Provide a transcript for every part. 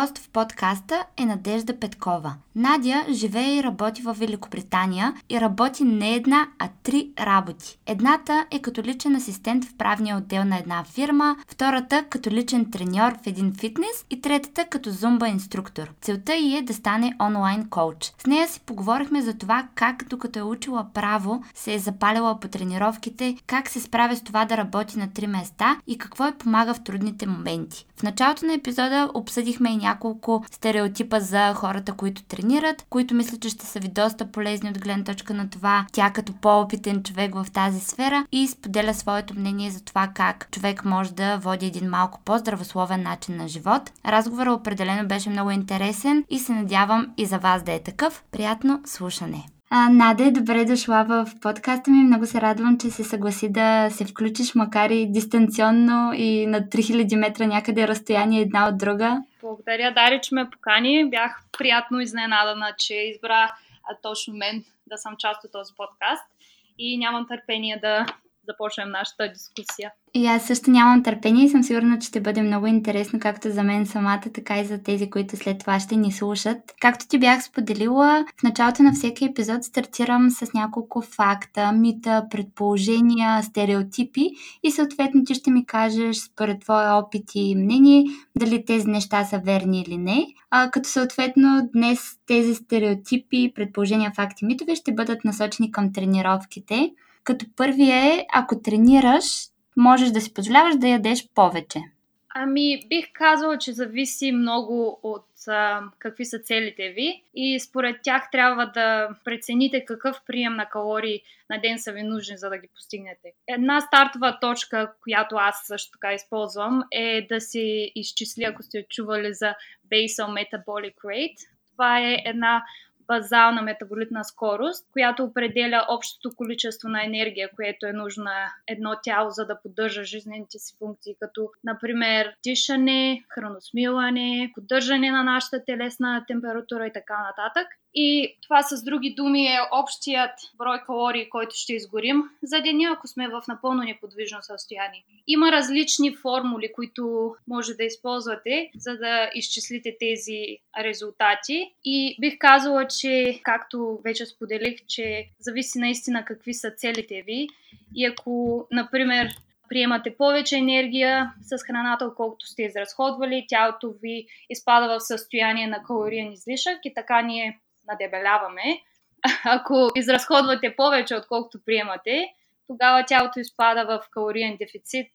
Гост в подкаста е Надежда Петкова. Надя живее и работи в Великобритания и работи не една, а три работи. Едната е като личен асистент в правния отдел на една фирма, втората като личен треньор в един фитнес и третата като зумба инструктор. Целта й е да стане онлайн коуч. С нея си поговорихме за това как докато е учила право, се е запалила по тренировките, как се справя с това да работи на три места и какво е помага в трудните моменти. В началото на епизода обсъдихме и няколко стереотипа за хората, които тренират, които мисля, че ще са ви доста полезни от гледна точка на това, тя като по-опитен човек в тази сфера и споделя своето мнение за това как човек може да води един малко по-здравословен начин на живот. Разговорът определено беше много интересен и се надявам и за вас да е такъв. Приятно слушане! А, Наде, добре дошла в подкаста ми. Много се радвам, че се съгласи да се включиш, макар и дистанционно и на 3000 метра някъде разстояние една от друга. Благодаря, Дари, че ме покани. Бях приятно изненадана, че избра точно мен да съм част от този подкаст и нямам търпение да започнем нашата дискусия. И аз също нямам търпение и съм сигурна, че ще бъде много интересно както за мен самата, така и за тези, които след това ще ни слушат. Както ти бях споделила, в началото на всеки епизод стартирам с няколко факта, мита, предположения, стереотипи и съответно ти ще ми кажеш според твоя опит и мнение дали тези неща са верни или не. А, като съответно днес тези стереотипи, предположения, факти, митове ще бъдат насочени към тренировките. Като първи е, ако тренираш, можеш да си позволяваш да ядеш повече. Ами, бих казала, че зависи много от а, какви са целите ви и според тях трябва да прецените какъв прием на калории на ден са ви нужни, за да ги постигнете. Една стартова точка, която аз също така използвам, е да си изчисли, ако сте чували за Basal Metabolic Rate. Това е една базална метаболитна скорост, която определя общото количество на енергия, което е нужно на едно тяло, за да поддържа жизнените си функции, като, например, дишане, храносмилане, поддържане на нашата телесна температура и така нататък. И това с други думи е общият брой калории, който ще изгорим за деня, ако сме в напълно неподвижно състояние. Има различни формули, които може да използвате, за да изчислите тези резултати. И бих казала, както вече споделих, че зависи наистина какви са целите ви. И ако, например, приемате повече енергия с храната, отколкото сте изразходвали, тялото ви изпада в състояние на калориен излишък и така ние надебеляваме. Ако изразходвате повече, отколкото приемате, тогава тялото изпада в калориен дефицит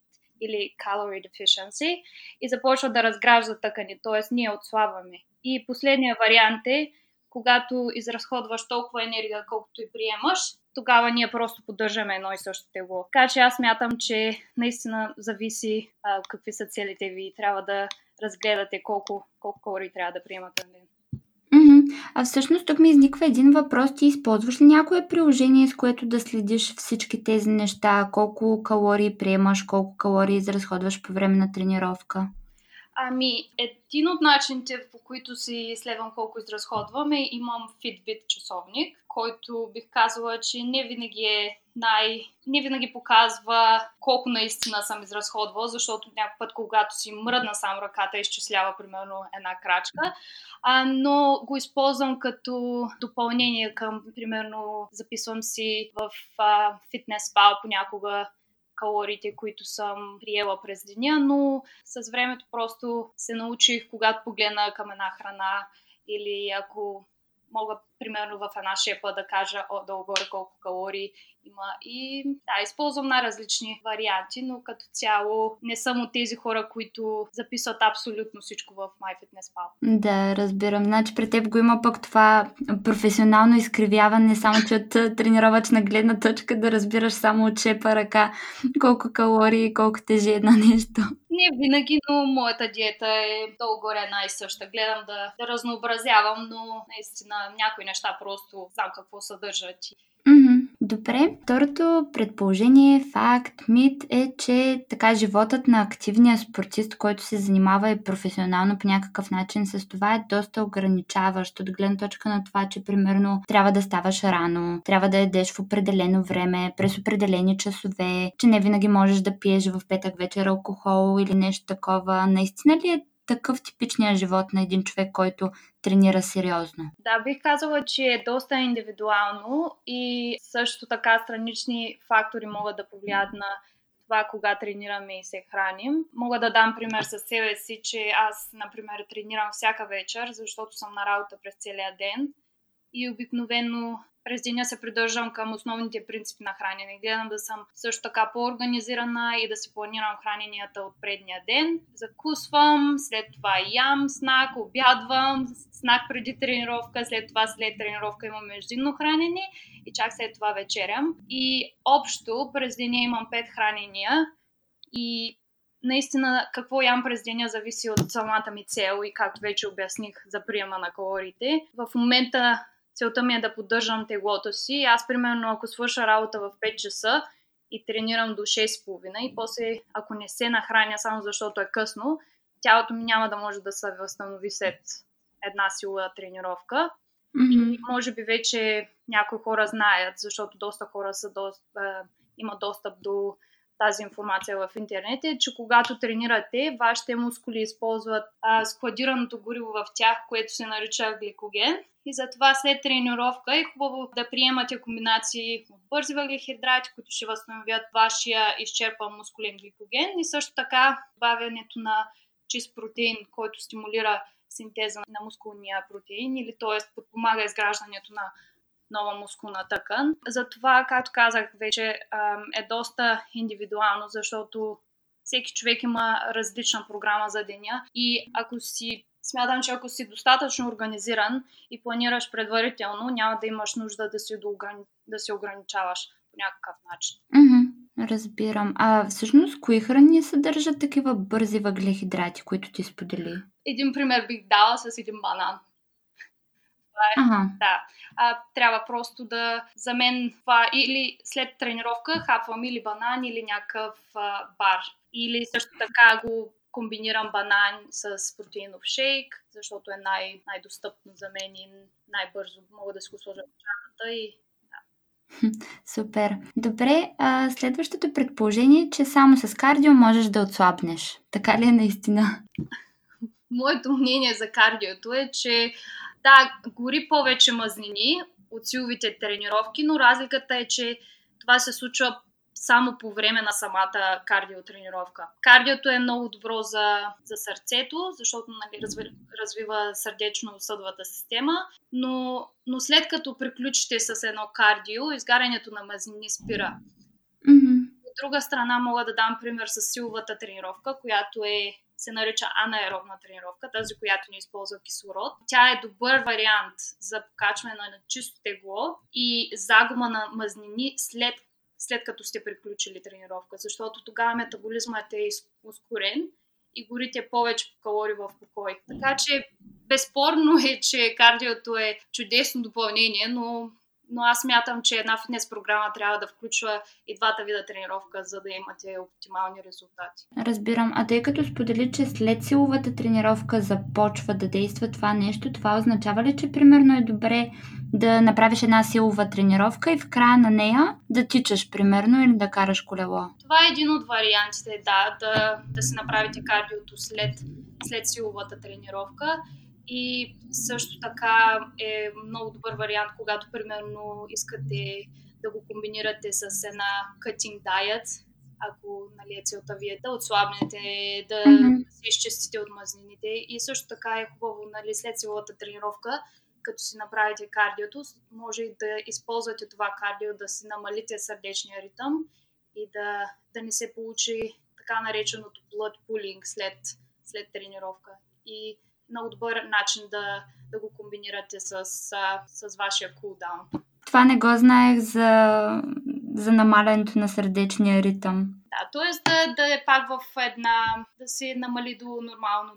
или calorie deficiency и започва да разгражда тъкани, т.е. ние отслабваме. И последният вариант е, когато изразходваш толкова енергия, колкото и приемаш, тогава ние просто поддържаме едно и също тегло. Така че аз мятам, че наистина зависи а, какви са целите ви и трябва да разгледате колко, колко калории трябва да приемате на ден. А всъщност тук ми изниква един въпрос. Ти използваш ли някое приложение, с което да следиш всички тези неща? Колко калории приемаш, колко калории изразходваш по време на тренировка? Ами, един от начините, по които си изследвам колко изразходваме, имам Fitbit часовник, който бих казала, че не винаги е най... не винаги показва колко наистина съм изразходвала, защото някой път, когато си мръдна сам ръката, изчислява примерно една крачка, а, но го използвам като допълнение към, примерно, записвам си в фитнес спал понякога калориите, които съм приела през деня, но с времето просто се научих, когато погледна към една храна или ако мога примерно в една шепа да кажа долу-горе колко калории има. И да, използвам най-различни варианти, но като цяло не съм от тези хора, които записват абсолютно всичко в MyFitnessPal. Да, разбирам. Значи при теб го има пък това професионално изкривяване, само че от тренировачна гледна точка да разбираш само от шепа ръка колко калории, колко тежи едно нещо. Не винаги, но моята диета е долу-горе една и съща. Гледам да, да разнообразявам, но наистина някои неща просто знам какво съдържат. Mm-hmm. Добре. Второто предположение, факт, мит е, че така животът на активния спортист, който се занимава и професионално по някакъв начин с това е доста ограничаващ от гледна точка на това, че примерно трябва да ставаш рано, трябва да ядеш в определено време, през определени часове, че не винаги можеш да пиеш в петък вечер алкохол или нещо такова. Наистина ли е такъв типичният живот на един човек, който тренира сериозно? Да, бих казала, че е доста индивидуално и също така странични фактори могат да повлият на това кога тренираме и се храним. Мога да дам пример със себе си, че аз, например, тренирам всяка вечер, защото съм на работа през целия ден и обикновено през деня се придържам към основните принципи на хранене. Гледам да съм също така по-организирана и да си планирам храненията от предния ден. Закусвам, след това ям снак, обядвам, снак преди тренировка, след това след тренировка имам междинно хранене и чак след това вечерям. И общо през деня имам 5 хранения и наистина какво ям през деня зависи от самата ми цел и както вече обясних за приема на калориите. В момента целта ми е да поддържам теглото си. Аз, примерно, ако свърша работа в 5 часа и тренирам до 6.30 и после, ако не се нахраня само защото е късно, тялото ми няма да може да се възстанови след една силова тренировка. Mm-hmm. И може би вече някои хора знаят, защото доста хора са доста, е, има достъп до тази информация в интернет, е, че когато тренирате, вашите мускули използват а, складираното гориво в тях, което се нарича гликоген. И затова след тренировка е хубаво да приемате комбинации от бързи въглехидрати, които ще възстановят вашия изчерпан мускулен гликоген и също така добавянето на чист протеин, който стимулира синтеза на мускулния протеин или т.е. подпомага изграждането на нова мускулна тъкан. Затова, както казах вече, е доста индивидуално, защото всеки човек има различна програма за деня и ако си смятам, че ако си достатъчно организиран и планираш предварително, няма да имаш нужда да се, доограни... да се ограничаваш по някакъв начин. Mm-hmm, разбирам. А всъщност, кои храни съдържат такива бързи въглехидрати, които ти сподели? Един пример бих дала с един банан. Това е, ага. да. А, трябва просто да, за мен това или след тренировка хапвам или банан или някакъв а, бар. Или също така го комбинирам банан с протеинов шейк, защото е най- най-достъпно за мен и най-бързо мога да си го сложа в чаната и Супер. Добре, а следващото предположение е, че само с кардио можеш да отслабнеш. Така ли е наистина? Моето мнение за кардиото е, че да, гори повече мазнини от силовите тренировки, но разликата е, че това се случва само по време на самата кардиотренировка. Кардиото е много добро за, за сърцето, защото нали, разви, развива сърдечно-съдовата система, но, но след като приключите с едно кардио, изгарянето на мазнини спира. Друга страна мога да дам пример с силовата тренировка, която е се нарича анаеробна тренировка, тази, която не използва кислород. Тя е добър вариант за покачване на чисто тегло и загуба на мазнини след, след като сте приключили тренировка, защото тогава метаболизмът е ускорен и горите повече калории в покой. Така че безспорно е, че кардиото е чудесно допълнение, но но аз мятам, че една фитнес програма трябва да включва и двата вида тренировка, за да имате оптимални резултати. Разбирам. А тъй като сподели, че след силовата тренировка започва да действа това нещо, това означава ли, че примерно е добре да направиш една силова тренировка и в края на нея да тичаш, примерно, или да караш колело? Това е един от вариантите, да, да, да си направите кардиото след, след силовата тренировка. И също така е много добър вариант, когато примерно искате да го комбинирате с една cutting diet, ако нали, е целта ви е да отслабнете, да mm-hmm. се изчистите от мазнините. И също така е хубаво нали, след силовата тренировка, като си направите кардиото, може да използвате това кардио да си намалите сърдечния ритъм и да, да не се получи така нареченото blood pooling след, след тренировка. И много добър начин да, да го комбинирате с, с вашия кулдаун. Това не го знаех за, за намалянето на сърдечния ритъм. Да, т.е. Да, да е пак в една, да се намали до нормално,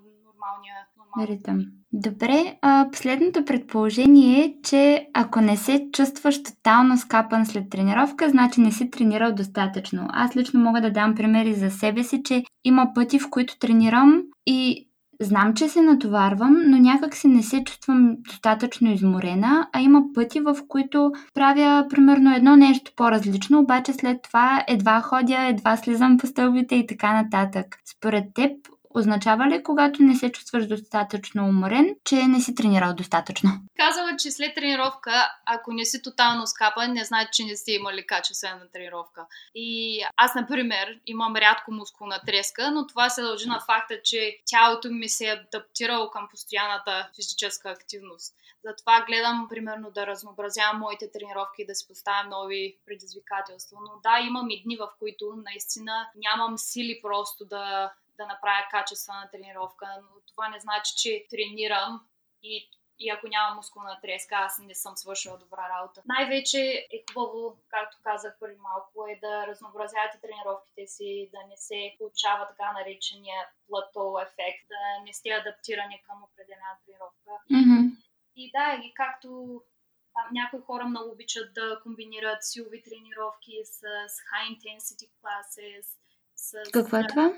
нормалния, нормалния ритъм. Добре, а, последното предположение е, че ако не се чувстваш тотално скапан след тренировка, значи не си тренирал достатъчно. Аз лично мога да дам примери за себе си, че има пъти, в които тренирам и Знам, че се натоварвам, но някак си не се чувствам достатъчно изморена, а има пъти, в които правя примерно едно нещо по-различно, обаче след това едва ходя, едва слизам по стълбите и така нататък. Според теб, означава ли, когато не се чувстваш достатъчно уморен, че не си тренирал достатъчно? Казала, че след тренировка, ако не си тотално скапан, не значи, че не сте имали качествена тренировка. И аз, например, имам рядко мускулна треска, но това се дължи на факта, че тялото ми се е адаптирало към постоянната физическа активност. Затова гледам, примерно, да разнообразявам моите тренировки и да си поставям нови предизвикателства. Но да, имам и дни, в които наистина нямам сили просто да, да направя качествена тренировка, но това не значи, че тренирам и и ако няма мускулна треска, аз не съм свършила добра работа. Най-вече е хубаво, както казах преди малко, е да разнообразявате тренировките си, да не се получава така наречения плато ефект, да не сте адаптирани към определена тренировка. Mm-hmm. И да, и както а, някои хора много обичат да комбинират силови тренировки с, с high intensity classes. С, Какво е това?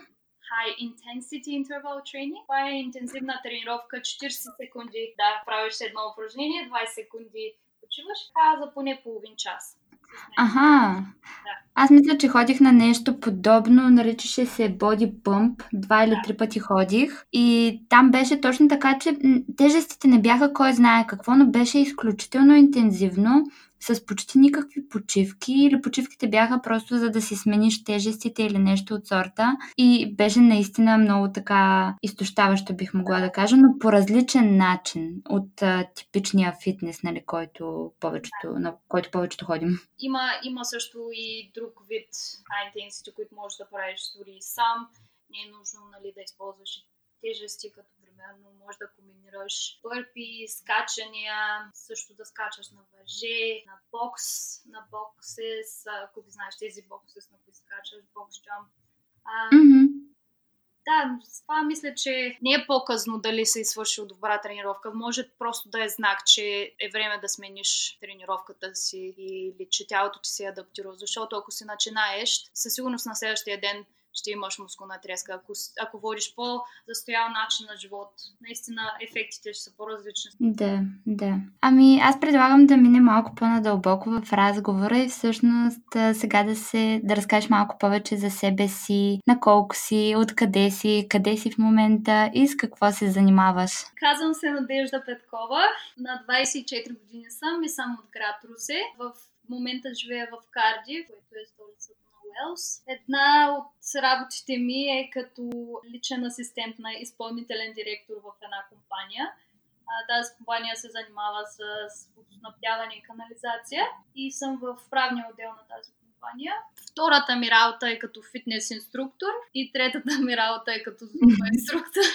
High Intensity Interval Training. Това е интензивна тренировка 40 секунди. Да, правиш едно упражнение, 20 секунди почиваш, а за поне половин час. Аха. Да. Аз мисля, че ходих на нещо подобно, наричаше се Body Pump. Два или да. три пъти ходих. И там беше точно така, че тежестите не бяха кой знае какво, но беше изключително интензивно с почти никакви почивки или почивките бяха просто за да си смениш тежестите или нещо от сорта и беше наистина много така изтощаващо бих могла да кажа, но по различен начин от а, типичния фитнес, нали, който повечето, на който повечето ходим. Има, има също и друг вид intensity, които можеш да правиш дори сам. Не е нужно нали, да използваш тежести, като примерно може да комбинираш бърпи, скачания, също да скачаш на въже, на бокс, на боксес, ако ги знаеш тези боксес, на които скачаш, бокс джамп. Mm-hmm. Да, това мисля, че не е по-късно дали си свършил добра тренировка. Може просто да е знак, че е време да смениш тренировката си или че тялото ти се е адаптирало. Защото ако си начинаеш, със сигурност на следващия ден ще имаш мускулна треска. Ако, ако водиш по-застоял начин на живот, наистина ефектите ще са по-различни. Да, да. Ами аз предлагам да мине малко по-надълбоко в разговора и всъщност сега да се да разкажеш малко повече за себе си, на колко си, откъде си, къде си в момента и с какво се занимаваш. Казвам се Надежда Петкова, на 24 години съм и съм от град Русе. В момента живея в Карди, което е столицата Уелс. Една от работите ми е като личен асистент на изпълнителен директор в една компания. Тази компания се занимава с водоснабдяване и канализация и съм в правния отдел на тази компания. Втората ми работа е като фитнес инструктор и третата ми работа е като зумба инструктор.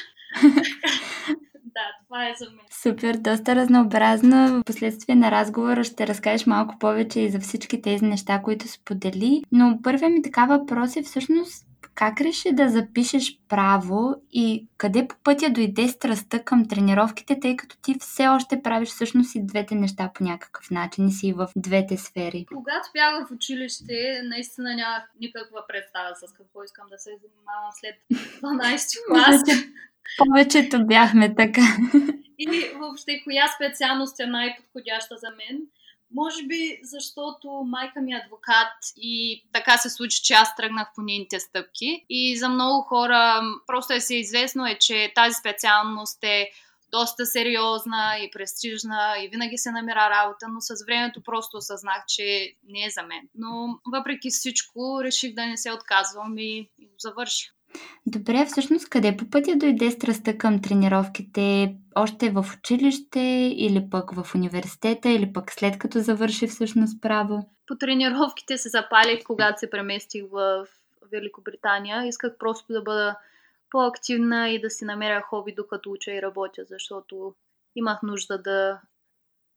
да, това е за мен. Супер, доста разнообразно. В последствие на разговора ще разкажеш малко повече и за всички тези неща, които сподели. Но първият ми така въпрос е всъщност как реши да запишеш право и къде по пътя дойде страстта към тренировките, тъй като ти все още правиш всъщност и двете неща по някакъв начин и си в двете сфери? Когато бях в училище, наистина нямах никаква представа с какво искам да се занимавам след 12 клас. Повечето бяхме така. И въобще, коя специалност е най-подходяща за мен? Може би, защото майка ми е адвокат и така се случи, че аз тръгнах по нейните стъпки. И за много хора просто е се известно е, че тази специалност е доста сериозна и престижна и винаги се намира работа, но с времето просто осъзнах, че не е за мен. Но въпреки всичко реших да не се отказвам и, и завърших. Добре, всъщност къде по пътя дойде страстта към тренировките? Още в училище или пък в университета или пък след като завърши всъщност право? По тренировките се запалих, когато се преместих в Великобритания. Исках просто да бъда по-активна и да си намеря хоби докато уча и работя, защото имах нужда да,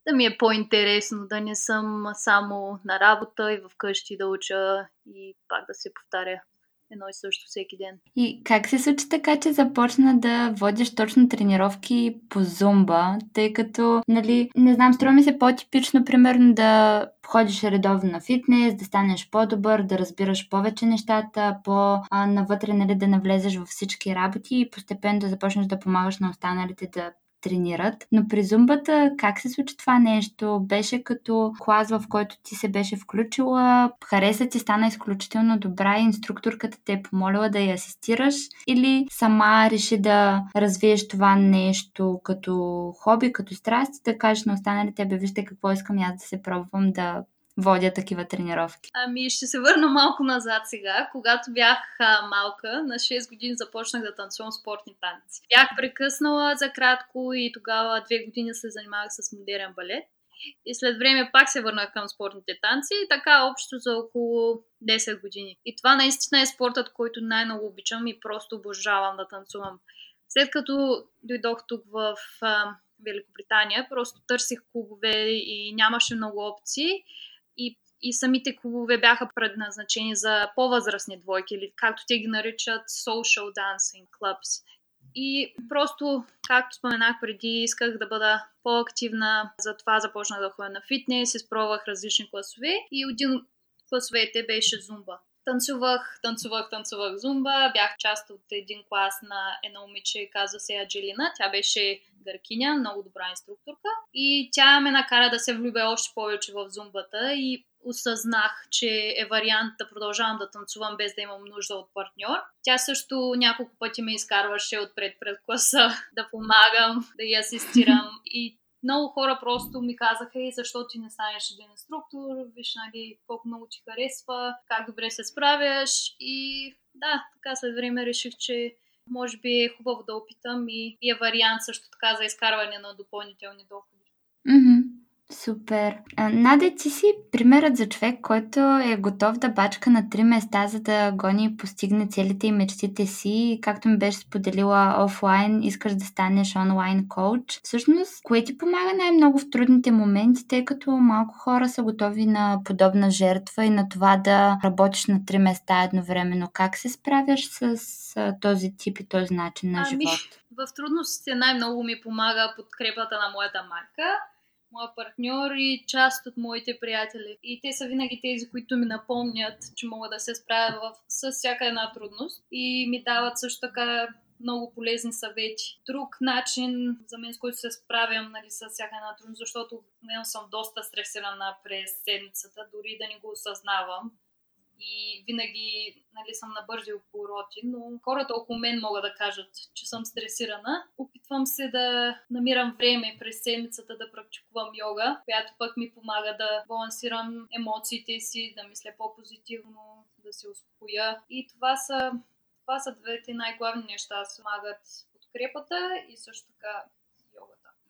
да ми е по-интересно, да не съм само на работа и вкъщи да уча и пак да се повтаря едно и също всеки ден. И как се случи така, че започна да водиш точно тренировки по зумба, тъй като, нали, не знам, струва ми се по-типично, примерно, да ходиш редовно на фитнес, да станеш по-добър, да разбираш повече нещата, по-навътре, нали, да навлезеш във всички работи и постепенно да започнеш да помагаш на останалите да тренират. Но при зумбата как се случи това нещо? Беше като клас, в който ти се беше включила, хареса ти, стана изключително добра и инструкторката те е помолила да я асистираш или сама реши да развиеш това нещо като хоби, като страст и да кажеш на останалите, бе, вижте какво искам аз да се пробвам да водя такива тренировки? Ами ще се върна малко назад сега. Когато бях а, малка, на 6 години започнах да танцувам спортни танци. Бях прекъснала за кратко и тогава две години се занимавах с модерен балет. И след време пак се върнах към спортните танци и така общо за около 10 години. И това наистина е спортът, който най-много обичам и просто обожавам да танцувам. След като дойдох тук в а, Великобритания, просто търсих клубове и нямаше много опции и, самите клубове бяха предназначени за по-възрастни двойки, или както те ги наричат social dancing clubs. И просто, както споменах преди, исках да бъда по-активна, затова започнах да ходя на фитнес, изпробвах различни класове и един от класовете беше зумба. Танцувах, танцувах, танцувах зумба. Бях част от един клас на едно момиче, казва се Аджелина. Тя беше гъркиня, много добра инструкторка. И тя ме накара да се влюбя още повече в зумбата и осъзнах, че е вариант да продължавам да танцувам без да имам нужда от партньор. Тя също няколко пъти ме изкарваше отпред пред класа да помагам, да я асистирам. И много хора просто ми казаха, и защо ти не станеш един инструктор, виж, нали, колко много ти харесва, как добре се справяш. И да, така след време реших, че може би е хубаво да опитам и, и е вариант също така за изкарване на допълнителни доходи. Mm-hmm. Супер. Надя, ти си примерът за човек, който е готов да бачка на три места, за да гони и постигне целите и мечтите си. Както ми беше споделила офлайн, искаш да станеш онлайн коуч. Всъщност, кое ти помага най-много в трудните моменти, тъй като малко хора са готови на подобна жертва и на това да работиш на три места едновременно. Как се справяш с този тип и този начин на ами, живот? В трудностите най-много ми помага подкрепата на моята майка моя партньор и част от моите приятели. И те са винаги тези, които ми напомнят, че мога да се справя с всяка една трудност и ми дават също така много полезни съвети. Друг начин за мен, с който се справям нали, с всяка една трудност, защото мен съм доста стресирана през седмицата, дори да не го осъзнавам и винаги нали, съм на бързи обороти, но хората около мен могат да кажат, че съм стресирана. Опитвам се да намирам време през седмицата да практикувам йога, която пък ми помага да балансирам емоциите си, да мисля по-позитивно, да се успокоя. И това са, това са двете най-главни неща. Помагат подкрепата и също така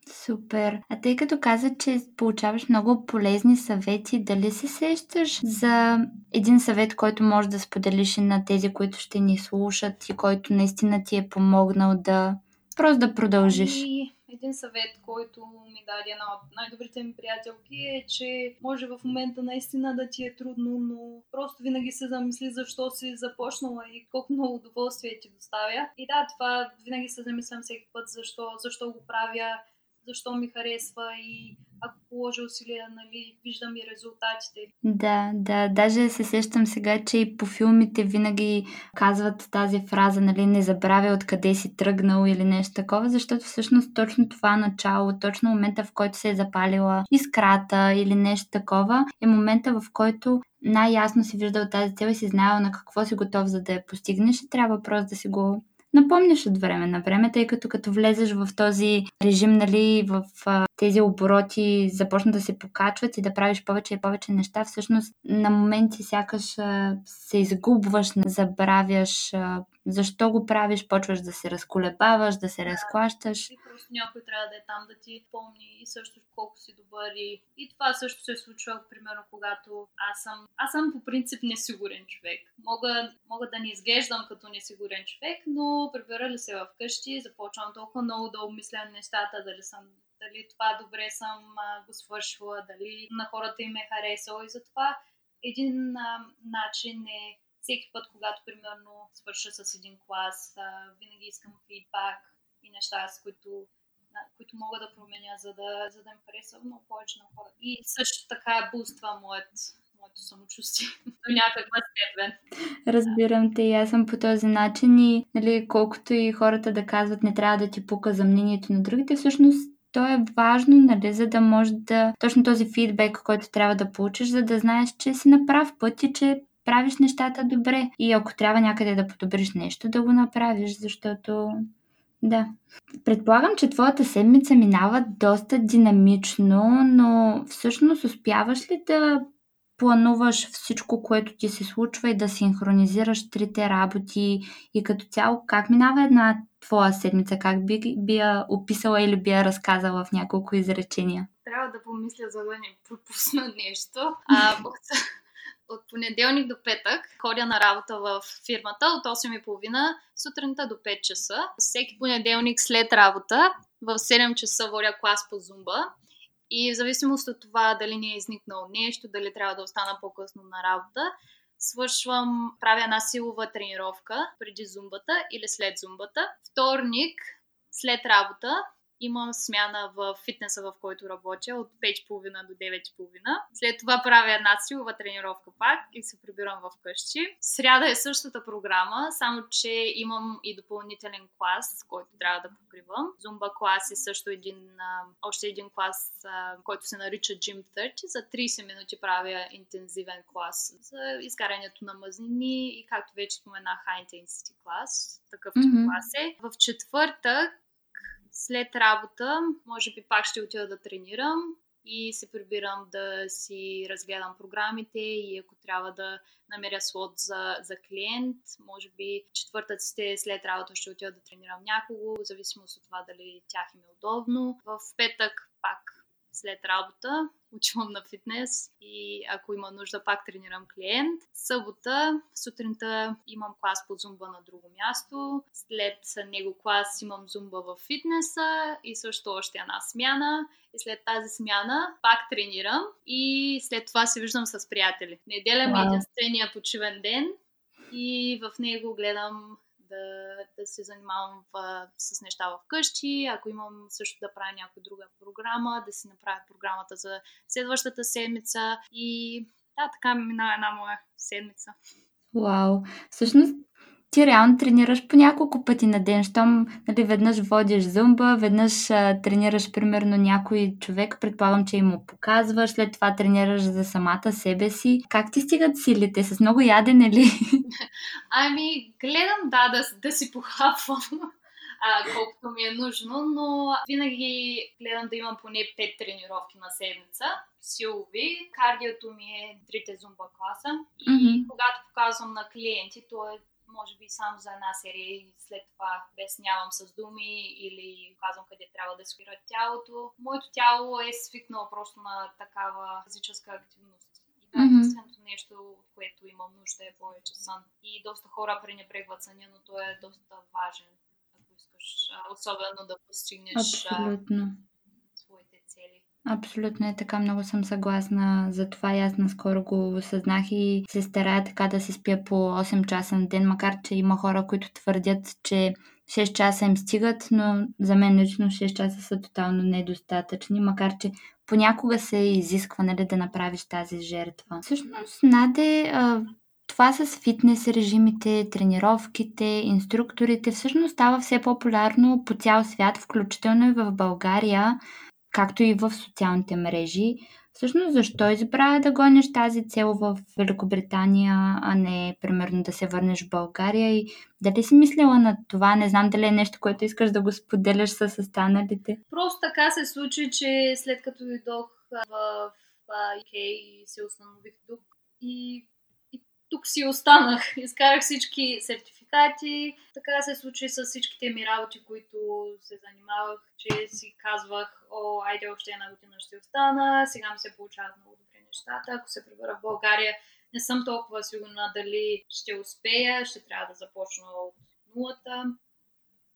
Супер. А тъй като каза, че получаваш много полезни съвети, дали се сещаш за един съвет, който може да споделиш и на тези, които ще ни слушат и който наистина ти е помогнал да просто да продължиш? И един съвет, който ми даде една от най-добрите ми приятелки е, че може в момента наистина да ти е трудно, но просто винаги се замисли защо си започнала и колко много удоволствие ти доставя. И да, това винаги се замислям всеки път защо, защо го правя, защо ми харесва и ако положа усилия, нали, виждам и резултатите. Да, да, даже се сещам сега, че и по филмите винаги казват тази фраза, нали, не забравя откъде си тръгнал или нещо такова, защото всъщност точно това начало, точно момента, в който се е запалила искрата или нещо такова, е момента, в който най-ясно си виждал тази цел и си знаел на какво си готов за да я постигнеш и трябва просто да си го напомняш от време на време, тъй като като влезеш в този режим, нали, в а, тези обороти започнат да се покачват и да правиш повече и повече неща, всъщност на моменти сякаш а, се изгубваш, забравяш а, защо го правиш, почваш да се разколебаваш, да се разклащаш. Просто някой трябва да е там да ти помни и също колко си добър. И, и това също се случва, примерно, когато аз съм, аз съм по принцип несигурен човек. Мога, мога да не изглеждам като несигурен човек, но прибера ли се вкъщи, започвам толкова много да обмислям нещата, дали съм дали това добре съм а, го свършила, дали на хората им е харесало и затова един а, начин е всеки път, когато примерно свърша с един клас, а, винаги искам фидбак неща, с които които мога да променя, за да, за да им хареса много повече на хора. И също така буства моят моето самочувствие до някаква степен. Разбирам те и аз съм по този начин и нали, колкото и хората да казват не трябва да ти пука за мнението на другите, всъщност то е важно, нали, за да може да... Точно този фидбек, който трябва да получиш, за да знаеш, че си на прав път и че правиш нещата добре. И ако трябва някъде да подобриш нещо, да го направиш, защото да. Предполагам, че твоята седмица минава доста динамично, но всъщност успяваш ли да плануваш всичко, което ти се случва и да синхронизираш трите работи и като цяло как минава една твоя седмица, как би, би я описала или би я разказала в няколко изречения? Трябва да помисля, за да не пропусна нещо. А, от понеделник до петък ходя на работа в фирмата от 8.30 сутринта до 5 часа. Всеки понеделник след работа в 7 часа водя клас по зумба. И в зависимост от това дали не е изникнало нещо, дали трябва да остана по-късно на работа, свършвам, правя една силова тренировка преди зумбата или след зумбата. Вторник, след работа, имам смяна в фитнеса, в който работя от 5.30 до 9.30. След това правя една силова тренировка пак и се прибирам в къщи. Сряда е същата програма, само че имам и допълнителен клас, който трябва да покривам. Зумба клас е също един, още един клас, който се нарича Gym 30. За 30 минути правя интензивен клас за изгарянето на мазнини и както вече споменах, High Intensity клас. Такъв mm-hmm. клас е. В четвъртък след работа, може би пак ще отида да тренирам и се прибирам да си разгледам програмите и ако трябва да намеря слот за, за клиент, може би четвъртъците след работа ще отида да тренирам някого, в зависимост от това дали тях им е удобно. В петък пак след работа, учвам на фитнес и ако има нужда, пак тренирам клиент. Събота, сутринта имам клас по зумба на друго място. След него клас имам зумба в фитнеса и също още една смяна. И след тази смяна пак тренирам и след това се виждам с приятели. Неделя ми е единствения почивен ден и в него гледам да, да се занимавам в, с неща в къщи, ако имам също да правя някоя друга програма, да си направя програмата за следващата седмица и да, така ми минава една моя седмица. Вау! Всъщност ти реално тренираш по няколко пъти на ден, щом нали, веднъж водиш зумба, веднъж а, тренираш примерно някой човек, предполагам, че и му показваш, след това тренираш за самата себе си. Как ти стигат силите? С много ядене ли? Ами, гледам, да, да, да си похапвам а, колкото ми е нужно, но винаги гледам да имам поне 5 тренировки на седмица силови. Кардиото ми е трите зумба класа и mm-hmm. когато показвам на клиенти, то е може би само за една серия и след това обяснявам с думи или казвам къде трябва да спира тялото. Моето тяло е свикнало просто на такава физическа активност. И това е единственото нещо, от което имам нужда е повече сън. И доста хора пренебрегват съня, но той е доста важен, ако искаш особено да постигнеш Абсолютно. своите цели. Абсолютно е така, много съм съгласна за това и аз наскоро го осъзнах и се старая така да се спя по 8 часа на ден, макар че има хора, които твърдят, че 6 часа им стигат, но за мен лично 6 часа са тотално недостатъчни, макар че понякога се изисква нали, да направиш тази жертва. Всъщност, Наде, това с фитнес режимите, тренировките, инструкторите всъщност става все по-популярно по цял свят, включително и в България както и в социалните мрежи. Всъщност, защо избра да гониш тази цел в Великобритания, а не, примерно, да се върнеш в България? И дали си мислила на това? Не знам дали е нещо, което искаш да го споделяш с останалите. Просто така се случи, че след като дойдох в UK и се установих тук и, и тук си останах. Изкарах всички сертификати резултати. Така се случи с всичките ми работи, които се занимавах, че си казвах, о, айде още една година ще остана, сега ми се получават много добри нещата. Ако се прибера в България, не съм толкова сигурна дали ще успея, ще трябва да започна от нулата.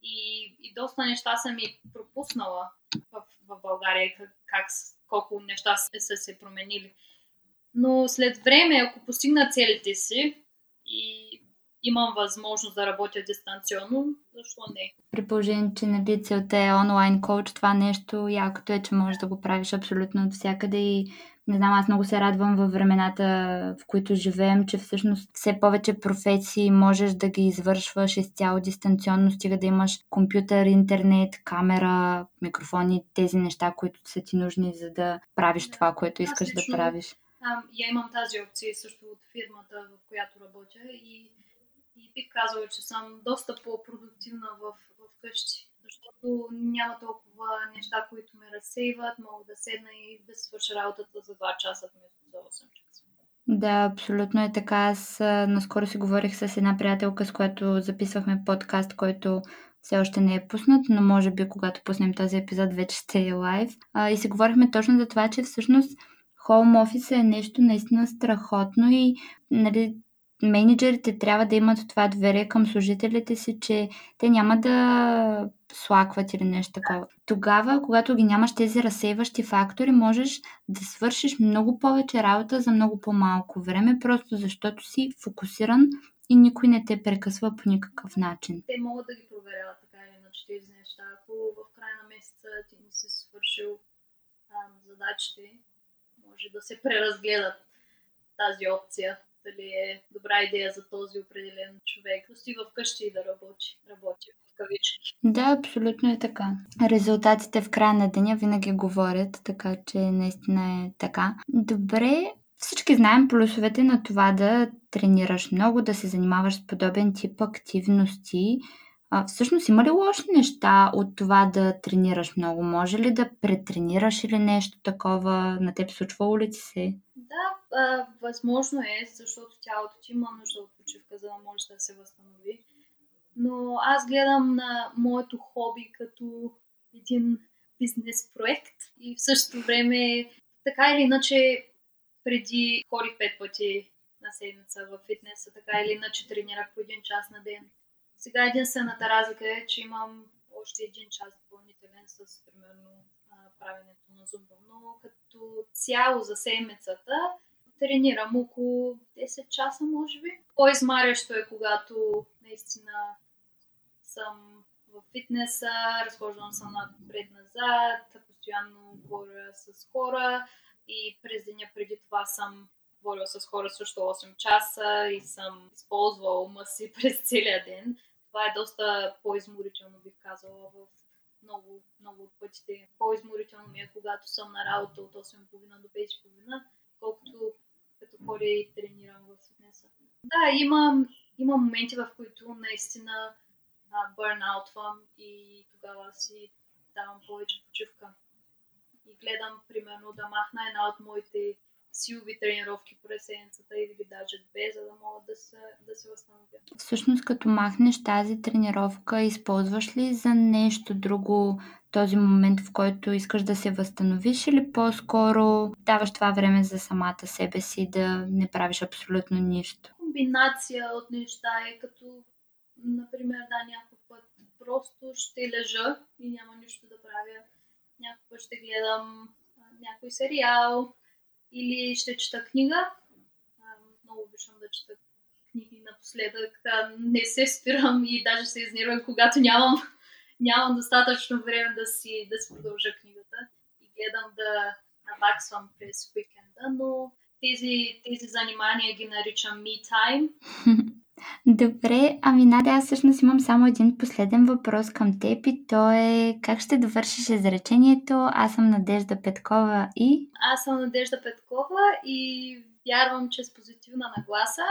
И, и доста неща съм и пропуснала в, в България, как, как, колко неща са се променили. Но след време, ако постигна целите си и имам възможност да работя дистанционно, защо не? При положение, че нали, целта е онлайн коуч, това нещо якото е, че можеш да го правиш абсолютно от всякъде и не знам, аз много се радвам във времената, в които живеем, че всъщност все повече професии можеш да ги извършваш изцяло дистанционно, стига да имаш компютър, интернет, камера, микрофони, тези неща, които са ти нужни, за да правиш това, което искаш да правиш. А, я имам тази опция също от фирмата, в която работя и бих казала, че съм доста по-продуктивна в, в къщи защото няма толкова неща, които ме разсейват. Мога да седна и да свърша работата за 2 часа вместо за 8 часа. Да, абсолютно е така. Аз наскоро си говорих с една приятелка, с която записвахме подкаст, който все още не е пуснат, но може би когато пуснем този епизод вече ще е лайв. А, и си говорихме точно за това, че всъщност Home Office е нещо наистина страхотно и нали, менеджерите трябва да имат това доверие към служителите си, че те няма да слакват или нещо такова. Тогава, когато ги нямаш тези разсейващи фактори, можеш да свършиш много повече работа за много по-малко време, просто защото си фокусиран и никой не те прекъсва по никакъв начин. Те могат да ги проверяват така или иначе тези неща. Ако в края на месеца ти не си свършил ам, задачите, може да се преразгледат тази опция дали е добра идея за този определен човек. Си вкъщи и да работи. Работи в кавички. Да, абсолютно е така. Резултатите в края на деня винаги говорят, така че наистина е така. Добре, всички знаем плюсовете на това да тренираш много, да се занимаваш с подобен тип активности. А, всъщност има ли лоши неща от това да тренираш много? Може ли да претренираш или нещо такова? На теб случвало ли ти се? Да, а, възможно е, защото тялото ти има нужда от почивка, за да може да се възстанови. Но аз гледам на моето хоби като един бизнес проект и в същото време така или иначе преди ходих пет пъти на седмица в фитнеса, така или иначе тренирах по един час на ден. Сега единствената разлика е, че имам още един час допълнителен с примерно правенето на зумба. Но като цяло за седмицата тренирам около 10 часа, може би. По-измарящо е, когато наистина съм в фитнеса, разхождам съм напред-назад, постоянно говоря с хора и през деня преди това съм говорил с хора също 8 часа и съм използвал ума си през целия ден това е доста по-изморително, бих казала, в много, много от пътите. По-изморително ми е, когато съм на работа от 8.30 до 5.30, колкото като ходя и тренирам в фитнеса. Да, има, има моменти, в които наистина бърнаутвам и тогава си давам повече почивка. И гледам, примерно, да махна една от моите силови тренировки през седмицата или даже две, за да могат да се, да се възстановят. Всъщност, като махнеш тази тренировка, използваш ли за нещо друго този момент, в който искаш да се възстановиш или по-скоро даваш това време за самата себе си да не правиш абсолютно нищо? Комбинация от неща е като, например, да, някой път просто ще лежа и няма нищо да правя. Някой път ще гледам някой сериал, или ще чета книга. Много обичам да чета книги напоследък. Не се спирам и даже се изнервям, когато нямам, нямам достатъчно време да си, да си продължа книгата и гледам да наваксвам през уикенда, но тези, тези занимания ги наричам me time. Добре, ами Надя, аз всъщност имам само един последен въпрос към теб и то е как ще довършиш изречението Аз съм Надежда Петкова и... Аз съм Надежда Петкова и вярвам, че с позитивна нагласа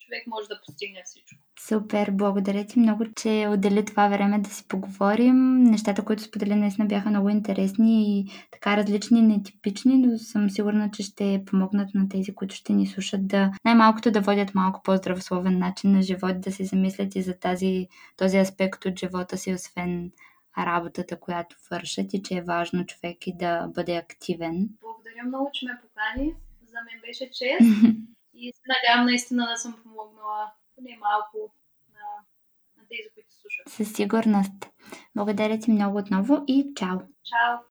човек може да постигне всичко. Супер, благодаря ти много, че отдели това време да си поговорим. Нещата, които сподели, наистина бяха много интересни и така различни нетипични, но съм сигурна, че ще помогнат на тези, които ще ни слушат да най-малкото да водят малко по-здравословен начин на живот, да се замислят и за тази, този аспект от живота си, освен работата, която вършат и че е важно човек и да бъде активен. Благодаря много, че ме покани. За мен беше чест и се надявам наистина да съм помогнала поне малко на, на тези, които слушат. Със сигурност. Благодаря ти много отново и чао! Чао!